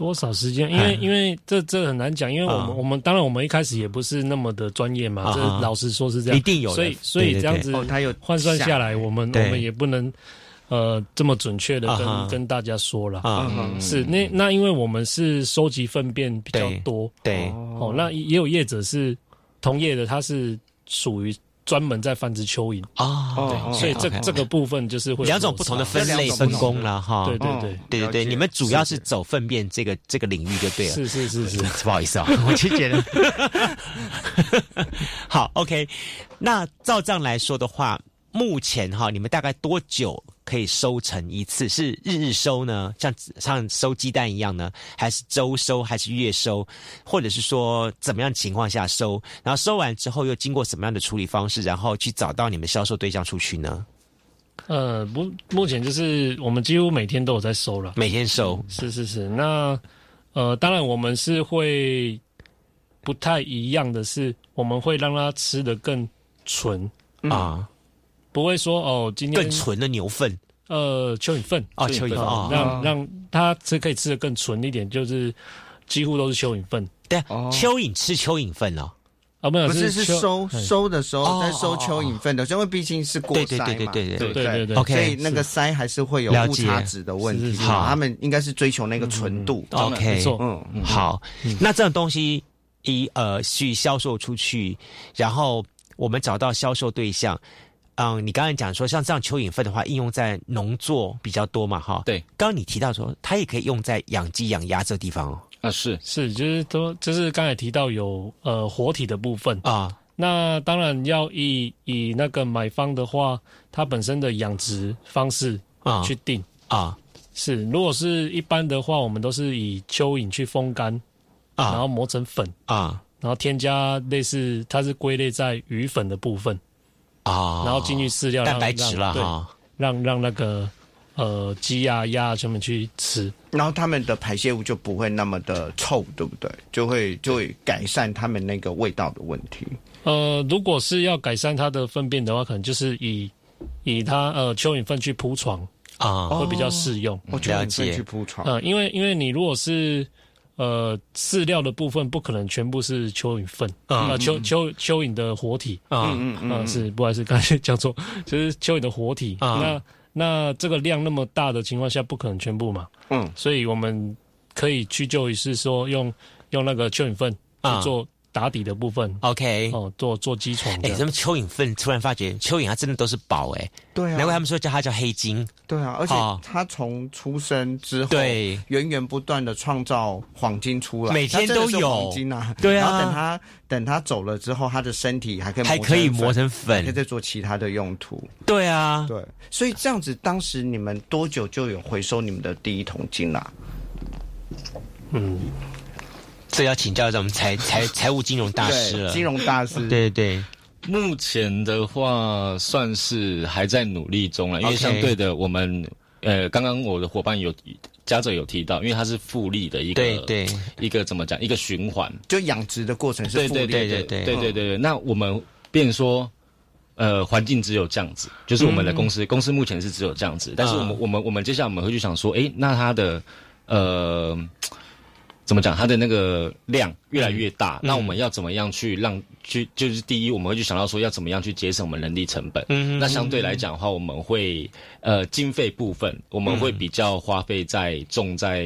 多少时间？因为因为这这很难讲，因为我们我们当然我们一开始也不是那么的专业嘛，这老实说是这样，一定有，所以所以这样子，他有换算下来，我们我们也不能呃这么准确的跟跟大家说了，是那那因为我们是收集粪便比较多，对。哦，那也有业者是同业的，他是属于。专门在繁殖蚯蚓啊，所以这这个部分就是会两种不同的分类分工了哈。对对对对对对，你们主要是走粪便这个这个领域就对了。是是是是，不好意思啊，我就觉得 好 OK。那照这样来说的话，目前哈，你们大概多久？可以收成一次是日日收呢，像像收鸡蛋一样呢，还是周收，还是月收，或者是说怎么样情况下收？然后收完之后又经过什么样的处理方式，然后去找到你们销售对象出去呢？呃，目目前就是我们几乎每天都有在收了，每天收，是是是。那呃，当然我们是会不太一样的是，我们会让它吃的更纯啊。不会说哦，今天更纯的牛粪，呃，蚯蚓粪啊，蚯蚓粪，让让它吃可以吃的更纯一点，就是几乎都是蚯蚓粪。对，蚯蚓吃蚯蚓粪哦，啊，没有，不是是收收的时候在收蚯蚓粪的，因为毕竟是过筛嘛，对对对对对对对，OK，所以那个筛还是会有误差值的问题。好，他们应该是追求那个纯度。OK，嗯，好，那这种东西一呃去销售出去，然后我们找到销售对象。嗯，你刚才讲说像这样蚯蚓粪的话，应用在农作比较多嘛，哈。对，刚刚你提到说它也可以用在养鸡养鸭这地方哦。啊，是是，就是都就是刚才提到有呃活体的部分啊。那当然要以以那个买方的话，它本身的养殖方式啊去定啊。是，如果是一般的话，我们都是以蚯蚓去风干啊，然后磨成粉啊，然后添加类似它是归类在鱼粉的部分。啊，然后进去饲料蛋白质了哈，让让那个呃鸡啊鸭啊全部去吃，然后他们的排泄物就不会那么的臭，对不对？就会就会改善他们那个味道的问题。呃，如果是要改善它的粪便的话，可能就是以以它呃蚯蚓粪去铺床啊，会比较适用。我觉得去铺床，呃，因为因为你如果是呃饲料的部分，不可能全部是蚯蚓粪啊，蚯蚯蚯蚓的活体啊，嗯嗯嗯，是不好意思，刚才讲错，就是蚯蚓的活体。那那这个量那么大的情况下，不可能全部嘛，嗯，所以我们可以去就于是说用用那个蚯蚓粪去做。打底的部分，OK，哦，做做基础。哎，什么蚯蚓粪？突然发觉蚯蚓它真的都是宝哎，对啊，难怪他们说叫它叫黑金。对啊，而且它从出生之后，对，源源不断的创造黄金出来，每天都有黄金啊。对啊，然后等它等它走了之后，它的身体还可以还可以磨成粉，可以再做其他的用途。对啊，对，所以这样子，当时你们多久就有回收你们的第一桶金啦？嗯。这要请教我们财 财财务金融大师了，金融大师。对对，目前的话算是还在努力中了，因为相对的，我们呃，刚刚我的伙伴有家者有提到，因为它是复利的一个对对。一个怎么讲一个循环，就养殖的过程是复利的，对对对对对对。对。那我们变说，呃，环境只有这样子，就是我们的公司公司目前是只有这样子，但是我们我们我们接下来我们会去想说，哎，那它的呃。怎么讲？它的那个量越来越大，那我们要怎么样去让去？就是第一，我们会去想到说要怎么样去节省我们人力成本。嗯，那相对来讲的话，我们会呃经费部分，我们会比较花费在重在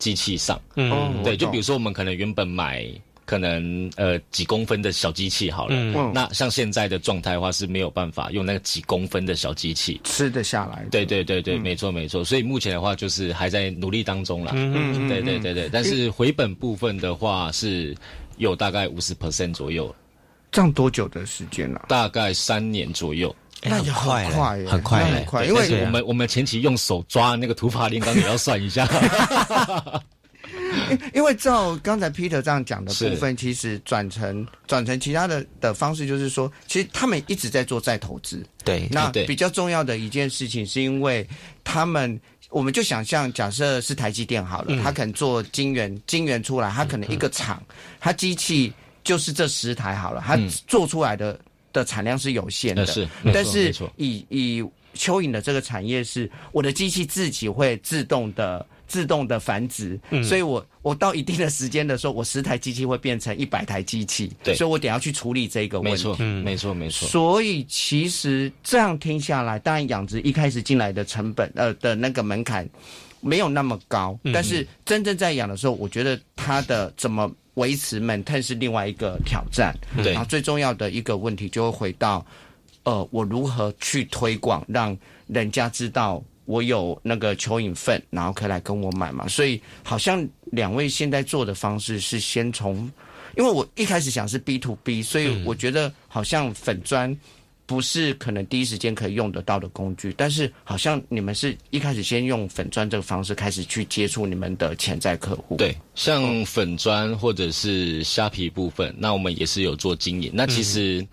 机器上。嗯，对，就比如说我们可能原本买。可能呃几公分的小机器好了，那像现在的状态的话是没有办法用那个几公分的小机器吃得下来。对对对对，没错没错。所以目前的话就是还在努力当中啦。嗯对对对对，但是回本部分的话是有大概五十 percent 左右。这样多久的时间呢？大概三年左右。那也快快很快很快，因为我们我们前期用手抓那个土法炼钢也要算一下。因为照刚才 Peter 这样讲的部分，其实转成转成其他的的方式，就是说，其实他们一直在做再投资。对，那比较重要的一件事情，是因为他们，我们就想象，假设是台积电好了，他可能做晶圆，晶圆出来，他可能一个厂，他机器就是这十台好了，他做出来的的产量是有限的。是，但是以以蚯蚓的这个产业，是我的机器自己会自动的。自动的繁殖，所以我我到一定的时间的时候，我十台机器会变成一百台机器，对，所以我得要去处理这个问题。没错，嗯，没错，没错。所以其实这样听下来，当然养殖一开始进来的成本，呃的那个门槛没有那么高，但是真正在养的时候，我觉得它的怎么维持 maintain 是另外一个挑战。对，然后最重要的一个问题就会回到，呃，我如何去推广，让人家知道。我有那个蚯蚓粪，然后可以来跟我买嘛，所以好像两位现在做的方式是先从，因为我一开始想是 B to B，所以我觉得好像粉砖。不是可能第一时间可以用得到的工具，但是好像你们是一开始先用粉砖这个方式开始去接触你们的潜在客户。对，像粉砖或者是虾皮部分，那我们也是有做经营。那其实，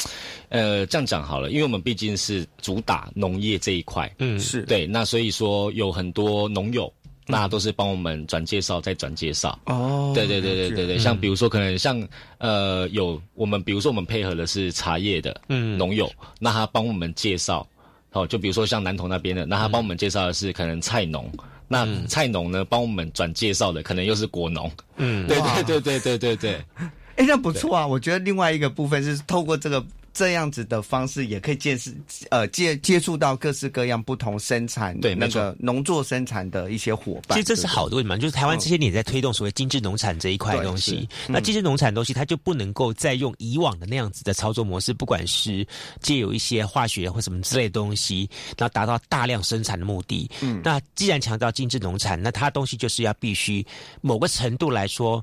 呃，这样讲好了，因为我们毕竟是主打农业这一块，嗯，是对，那所以说有很多农友。那都是帮我们转介绍，再转介绍。哦，对对对对对对，像比如说可能像呃有我们比如说我们配合的是茶叶的农友，那他帮我们介绍，哦，就比如说像南投那边的，那他帮我们介绍的是可能菜农，那菜农呢帮我们转介绍的可能又是果农。嗯，对对对对对对对，哎，那不错啊，我觉得另外一个部分是透过这个。这样子的方式也可以见识，呃，接接触到各式各样不同生产对那个农作生产的一些伙伴。其实这是好的问题嘛，就是台湾这些年在推动所谓精致农产这一块东西。那精致农产东西，它就不能够再用以往的那样子的操作模式，不管是借有一些化学或什么之类的东西，然后达到大量生产的目的。嗯，那既然强调精致农产，那它东西就是要必须某个程度来说，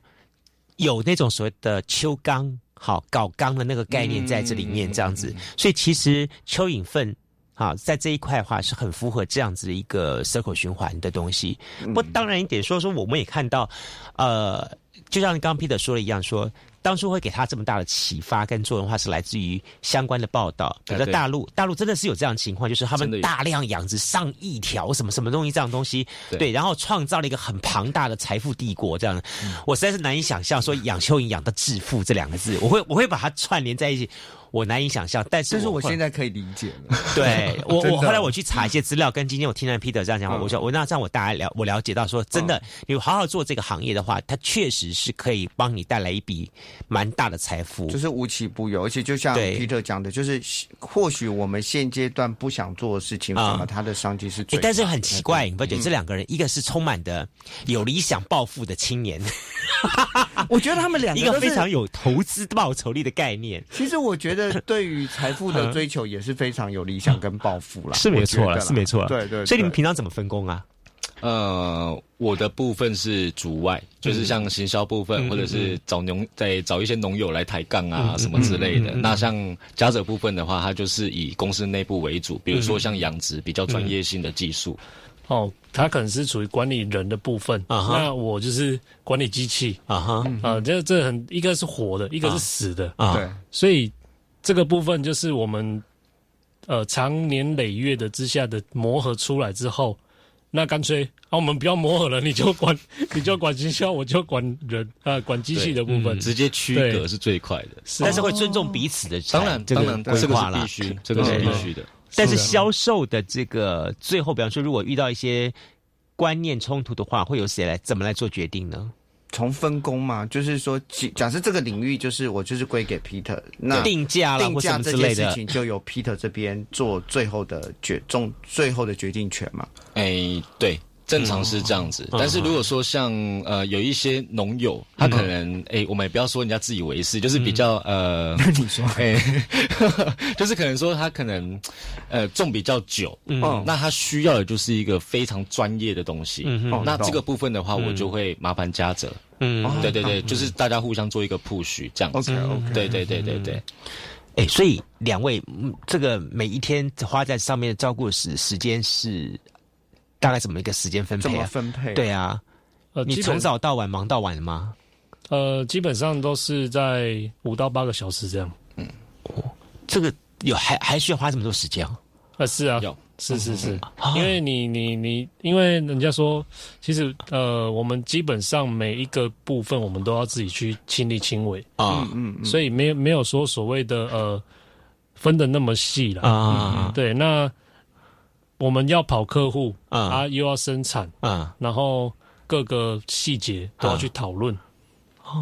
有那种所谓的秋钢。好搞钢的那个概念在这里面，这样子，所以其实蚯蚓粪，啊，在这一块的话是很符合这样子的一个 circle 循环的东西。不，当然一点说说，我们也看到，呃，就像刚刚 Peter 说的一样，说当初会给他这么大的启发跟作用的话，是来自于相关的报道。比如说大陆，大陆真的是有这样情况，就是他们大量养殖上亿条什么什么东西这样东西，对，然后创造了一个很庞大的财富帝国。这样，我实在是难以想象说养蚯蚓养到致富这两个字，我会我会把它串联在一起。我难以想象，但是但是我现在可以理解了。对我，我后来我去查一些资料，跟今天我听到 Peter 这样讲话，我说我那这样我大概了我了解到说，真的，你好好做这个行业的话，它确实是可以帮你带来一笔蛮大的财富，就是无奇不有，而且就像 Peter 讲的，就是或许我们现阶段不想做的事情，什么他的商机是最，但是很奇怪，你不觉得这两个人，一个是充满的有理想抱负的青年，我觉得他们两个 一个非常有投资报酬率的概念，其实我觉得。对于财富的追求也是非常有理想跟抱负了，是没错了，是没错。对对，所以你们平常怎么分工啊？呃，我的部分是主外，就是像行销部分，或者是找农再找一些农友来抬杠啊什么之类的。那像家者部分的话，它就是以公司内部为主，比如说像养殖比较专业性的技术。哦，他可能是属于管理人的部分，那我就是管理机器啊哈啊，这这很一个是活的，一个是死的啊，对，所以。这个部分就是我们，呃，长年累月的之下的磨合出来之后，那干脆啊，我们不要磨合了，你就管，你就管经销，我就管人啊，管机器的部分，直接区隔是最快的。但是会尊重彼此的，当然，当然，这个是必须，这个是必须的。但是销售的这个最后，比方说，如果遇到一些观念冲突的话，会由谁来怎么来做决定呢？从分工嘛，就是说，假设这个领域就是我就是归给 Peter，那定价定价这件事情就由 Peter 这边做最后的决中最后的决定权嘛。哎，对。正常是这样子，但是如果说像呃有一些农友，他可能哎，我们也不要说人家自以为是，就是比较呃，那你说。哎，就是可能说他可能呃种比较久，嗯，那他需要的就是一个非常专业的东西，嗯那这个部分的话，我就会麻烦嘉泽，嗯，对对对，就是大家互相做一个 push 这样子。对对对对对，哎，所以两位这个每一天花在上面的照顾时时间是。大概怎么一个时间分配？怎么分配？对啊，呃，你从早到晚忙到晚吗？呃，基本上都是在五到八个小时这样。嗯，哦，这个有还还需要花这么多时间啊？啊，是啊，有是是是，因为你你你，因为人家说，其实呃，我们基本上每一个部分我们都要自己去亲力亲为啊，嗯嗯，所以没有没有说所谓的呃分的那么细了啊，对，那。我们要跑客户啊，又要生产啊，然后各个细节都要去讨论。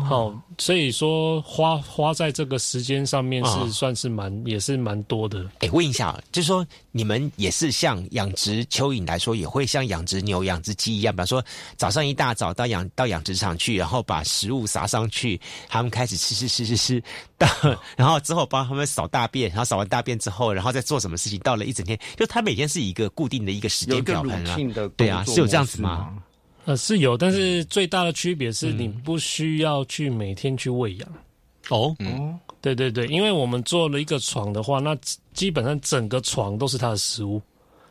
好，所以说花花在这个时间上面是算是蛮也是蛮多的。哎，问一下，就是说你们也是像养殖蚯蚓来说，也会像养殖牛、养殖鸡一样，比方说早上一大早到养到养殖场去，然后把食物撒上去，他们开始吃吃吃吃吃，到然后之后帮他们扫大便，然后扫完大便之后，然后再做什么事情？到了一整天，就他每天是一个固定的一个时间表盘啊，对啊，是有这样子吗？呃，是有，但是最大的区别是你不需要去每天去喂养。哦，嗯，对对对，因为我们做了一个床的话，那基本上整个床都是它的食物。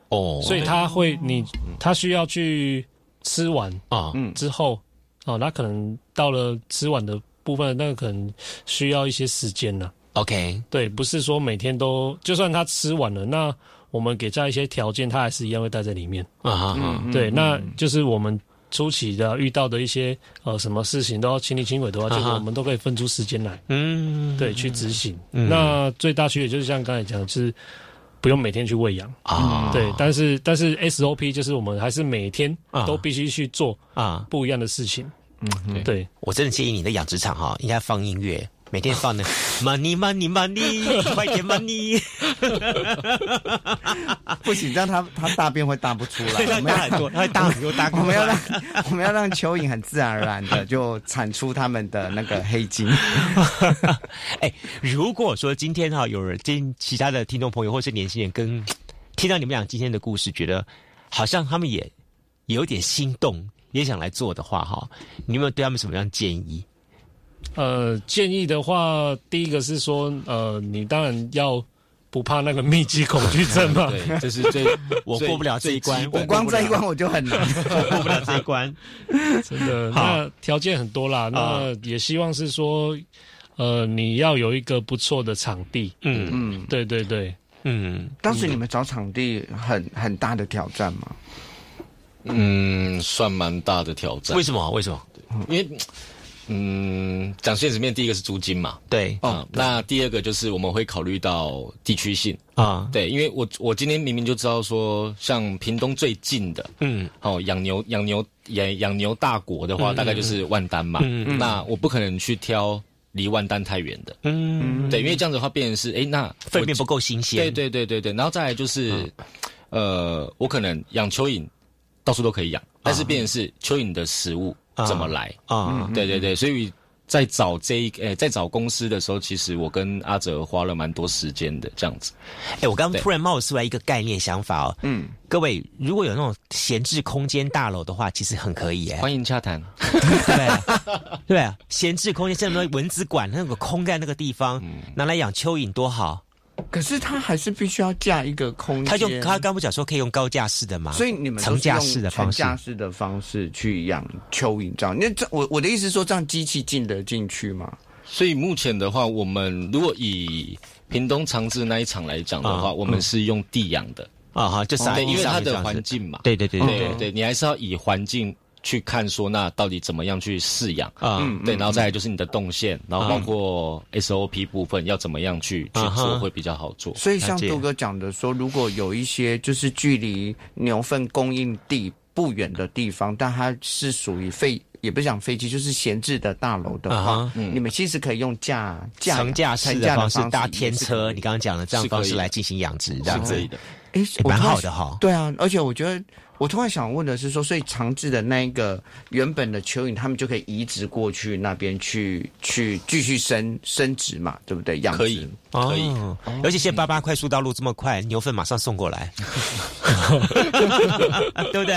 哦，所以它会，你它需要去吃完啊，之后，哦，那可能到了吃完的部分，那可能需要一些时间呢。OK，对，不是说每天都，就算它吃完了，那我们给它一些条件，它还是一样会待在里面。啊哈，对，那就是我们。初期的遇到的一些呃什么事情都要亲力亲为的话，就是我们都可以分出时间来，嗯，对，去执行。那最大区别就是像刚才讲，就是不用每天去喂养啊，对。但是但是 SOP 就是我们还是每天都必须去做啊不一样的事情。嗯，对。我真的建议你的养殖场哈，应该放音乐。每天放的 money money money，快点 money，不行，这样他他大便会大不出来，我们大很多，他会大很多大。我们要让我们要让蚯蚓很自然而然的就产出他们的那个黑金。哎，如果说今天哈有人今其他的听众朋友或是年轻人跟听到你们俩今天的故事，觉得好像他们也有点心动，也想来做的话哈，你有没有对他们什么样建议？呃，建议的话，第一个是说，呃，你当然要不怕那个密集恐惧症嘛。对，这是最 我过不了这一关，我光这一关我就很难 过不了这一关。真的，那条件很多啦。那也希望是说，呃，你要有一个不错的场地。嗯嗯，对对对，嗯。当时你们找场地很很大的挑战吗？嗯，算蛮大的挑战。为什么？为什么？因为。嗯，讲现实面，第一个是租金嘛，对，啊，那第二个就是我们会考虑到地区性。啊，对，因为我我今天明明就知道说，像屏东最近的，嗯，哦，养牛养牛养养牛大国的话，大概就是万丹嘛，嗯那我不可能去挑离万丹太远的，嗯，对，因为这样子的话，变成是，哎，那粪便不够新鲜，对对对对对，然后再来就是，呃，我可能养蚯蚓到处都可以养，但是变成是蚯蚓的食物。怎么来啊？对对对，所以在找这一诶，在找公司的时候，其实我跟阿哲花了蛮多时间的这样子。哎，我刚刚突然冒出来一个概念想法哦。嗯，各位如果有那种闲置空间大楼的话，其实很可以哎，欢迎洽谈。对对 啊，闲置空间像什么蚊子馆那个空在那个地方，拿来养蚯蚓多好。可是他还是必须要架一个空间。他用他刚不讲说可以用高架式的嘛？所以你们层架式的方式，架式的方式去养蚯蚓，这样那这我我的意思说，这样机器进得进去吗？所以目前的话，我们如果以屏东长治那一场来讲的话，我们是用地养的啊哈，就是，因为它的环境嘛，对对对对对，你还是要以环境。去看说那到底怎么样去饲养。啊？嗯对，然后再来就是你的动线，然后包括 SOP 部分要怎么样去去做会比较好做。所以像杜哥讲的说，如果有一些就是距离牛粪供应地不远的地方，但它是属于废，也不讲废弃，就是闲置的大楼的话，你们其实可以用架架层架式的方式搭天车，你刚刚讲的这样方式来进行养殖，这样子。的，哎，蛮好的哈。对啊，而且我觉得。我突然想问的是，说，所以长治的那一个原本的蚯蚓，他们就可以移植过去那边去，去继续生生殖嘛，对不对？养可以，可以。而且现在八八快速道路这么快，牛粪马上送过来 对不对？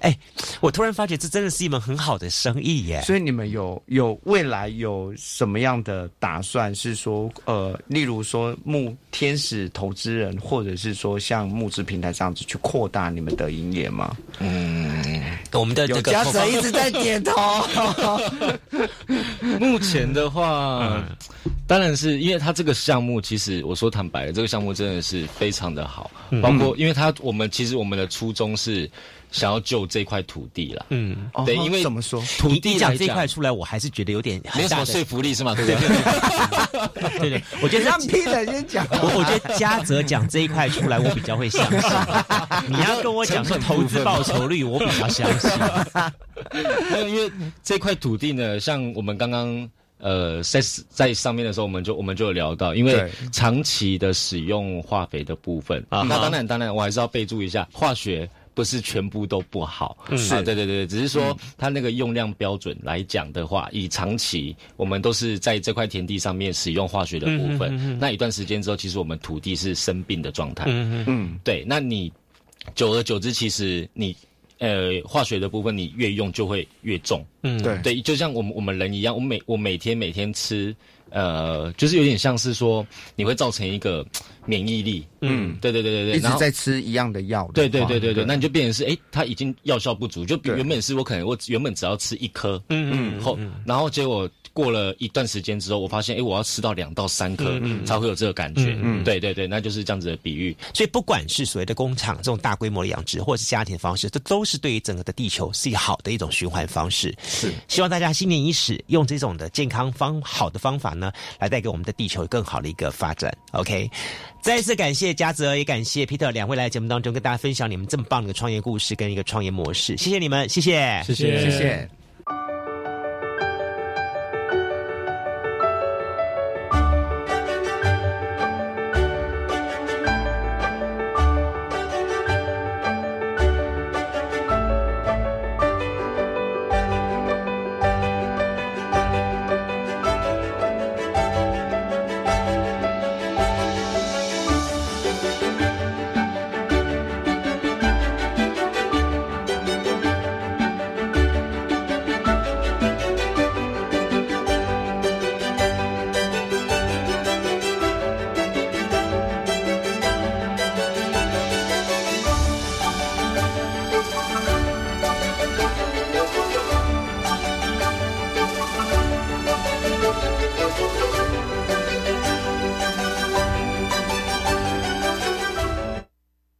哎，我突然发觉这真的是一门很好的生意耶。所以你们有有未来有什么样的打算？是说，呃，例如说募天使投资人，或者是说像募资平台这样子去扩大你们的。营业吗？嗯，我们的有家者一直在点头。目前的话，当然是因为他这个项目，其实我说坦白，这个项目真的是非常的好。包括因为他，我们其实我们的初衷是。想要救这块土地了，嗯，对，因为怎么说，土地讲这块出来，我还是觉得有点没什么说服力，是吗？对不对？对对，我觉得让 Peter 先讲，我我觉得嘉泽讲这一块出来，我比较会相信。你要跟我讲说投资报酬率，我比较相信。没有，因为这块土地呢，像我们刚刚呃在在上面的时候，我们就我们就有聊到，因为长期的使用化肥的部分啊，那当然当然，我还是要备注一下化学。不是全部都不好，是啊，对对对，只是说它那个用量标准来讲的话，以长期我们都是在这块田地上面使用化学的部分，那一段时间之后，其实我们土地是生病的状态，嗯嗯，对，那你久而久之，其实你呃化学的部分你越用就会越重，嗯，对。对，就像我们我们人一样，我每我每天每天吃。呃，就是有点像是说，你会造成一个免疫力，嗯，对对对对对，一直在吃一样的药，对对对对对，那你就变成是，哎，它已经药效不足，就原本是我可能我原本只要吃一颗，嗯嗯，后然后结果。过了一段时间之后，我发现，哎，我要吃到两到三颗才会有这个感觉。嗯，对对对，那就是这样子的比喻。所以，不管是所谓的工厂这种大规模的养殖，或者是家庭方式，这都是对于整个的地球是一好的一种循环方式。是，希望大家新年伊始，用这种的健康方好的方法呢，来带给我们的地球更好的一个发展。OK，再一次感谢嘉泽，也感谢 Peter 两位来节目当中跟大家分享你们这么棒的创业故事跟一个创业模式。谢谢你们，谢谢，谢谢，谢谢。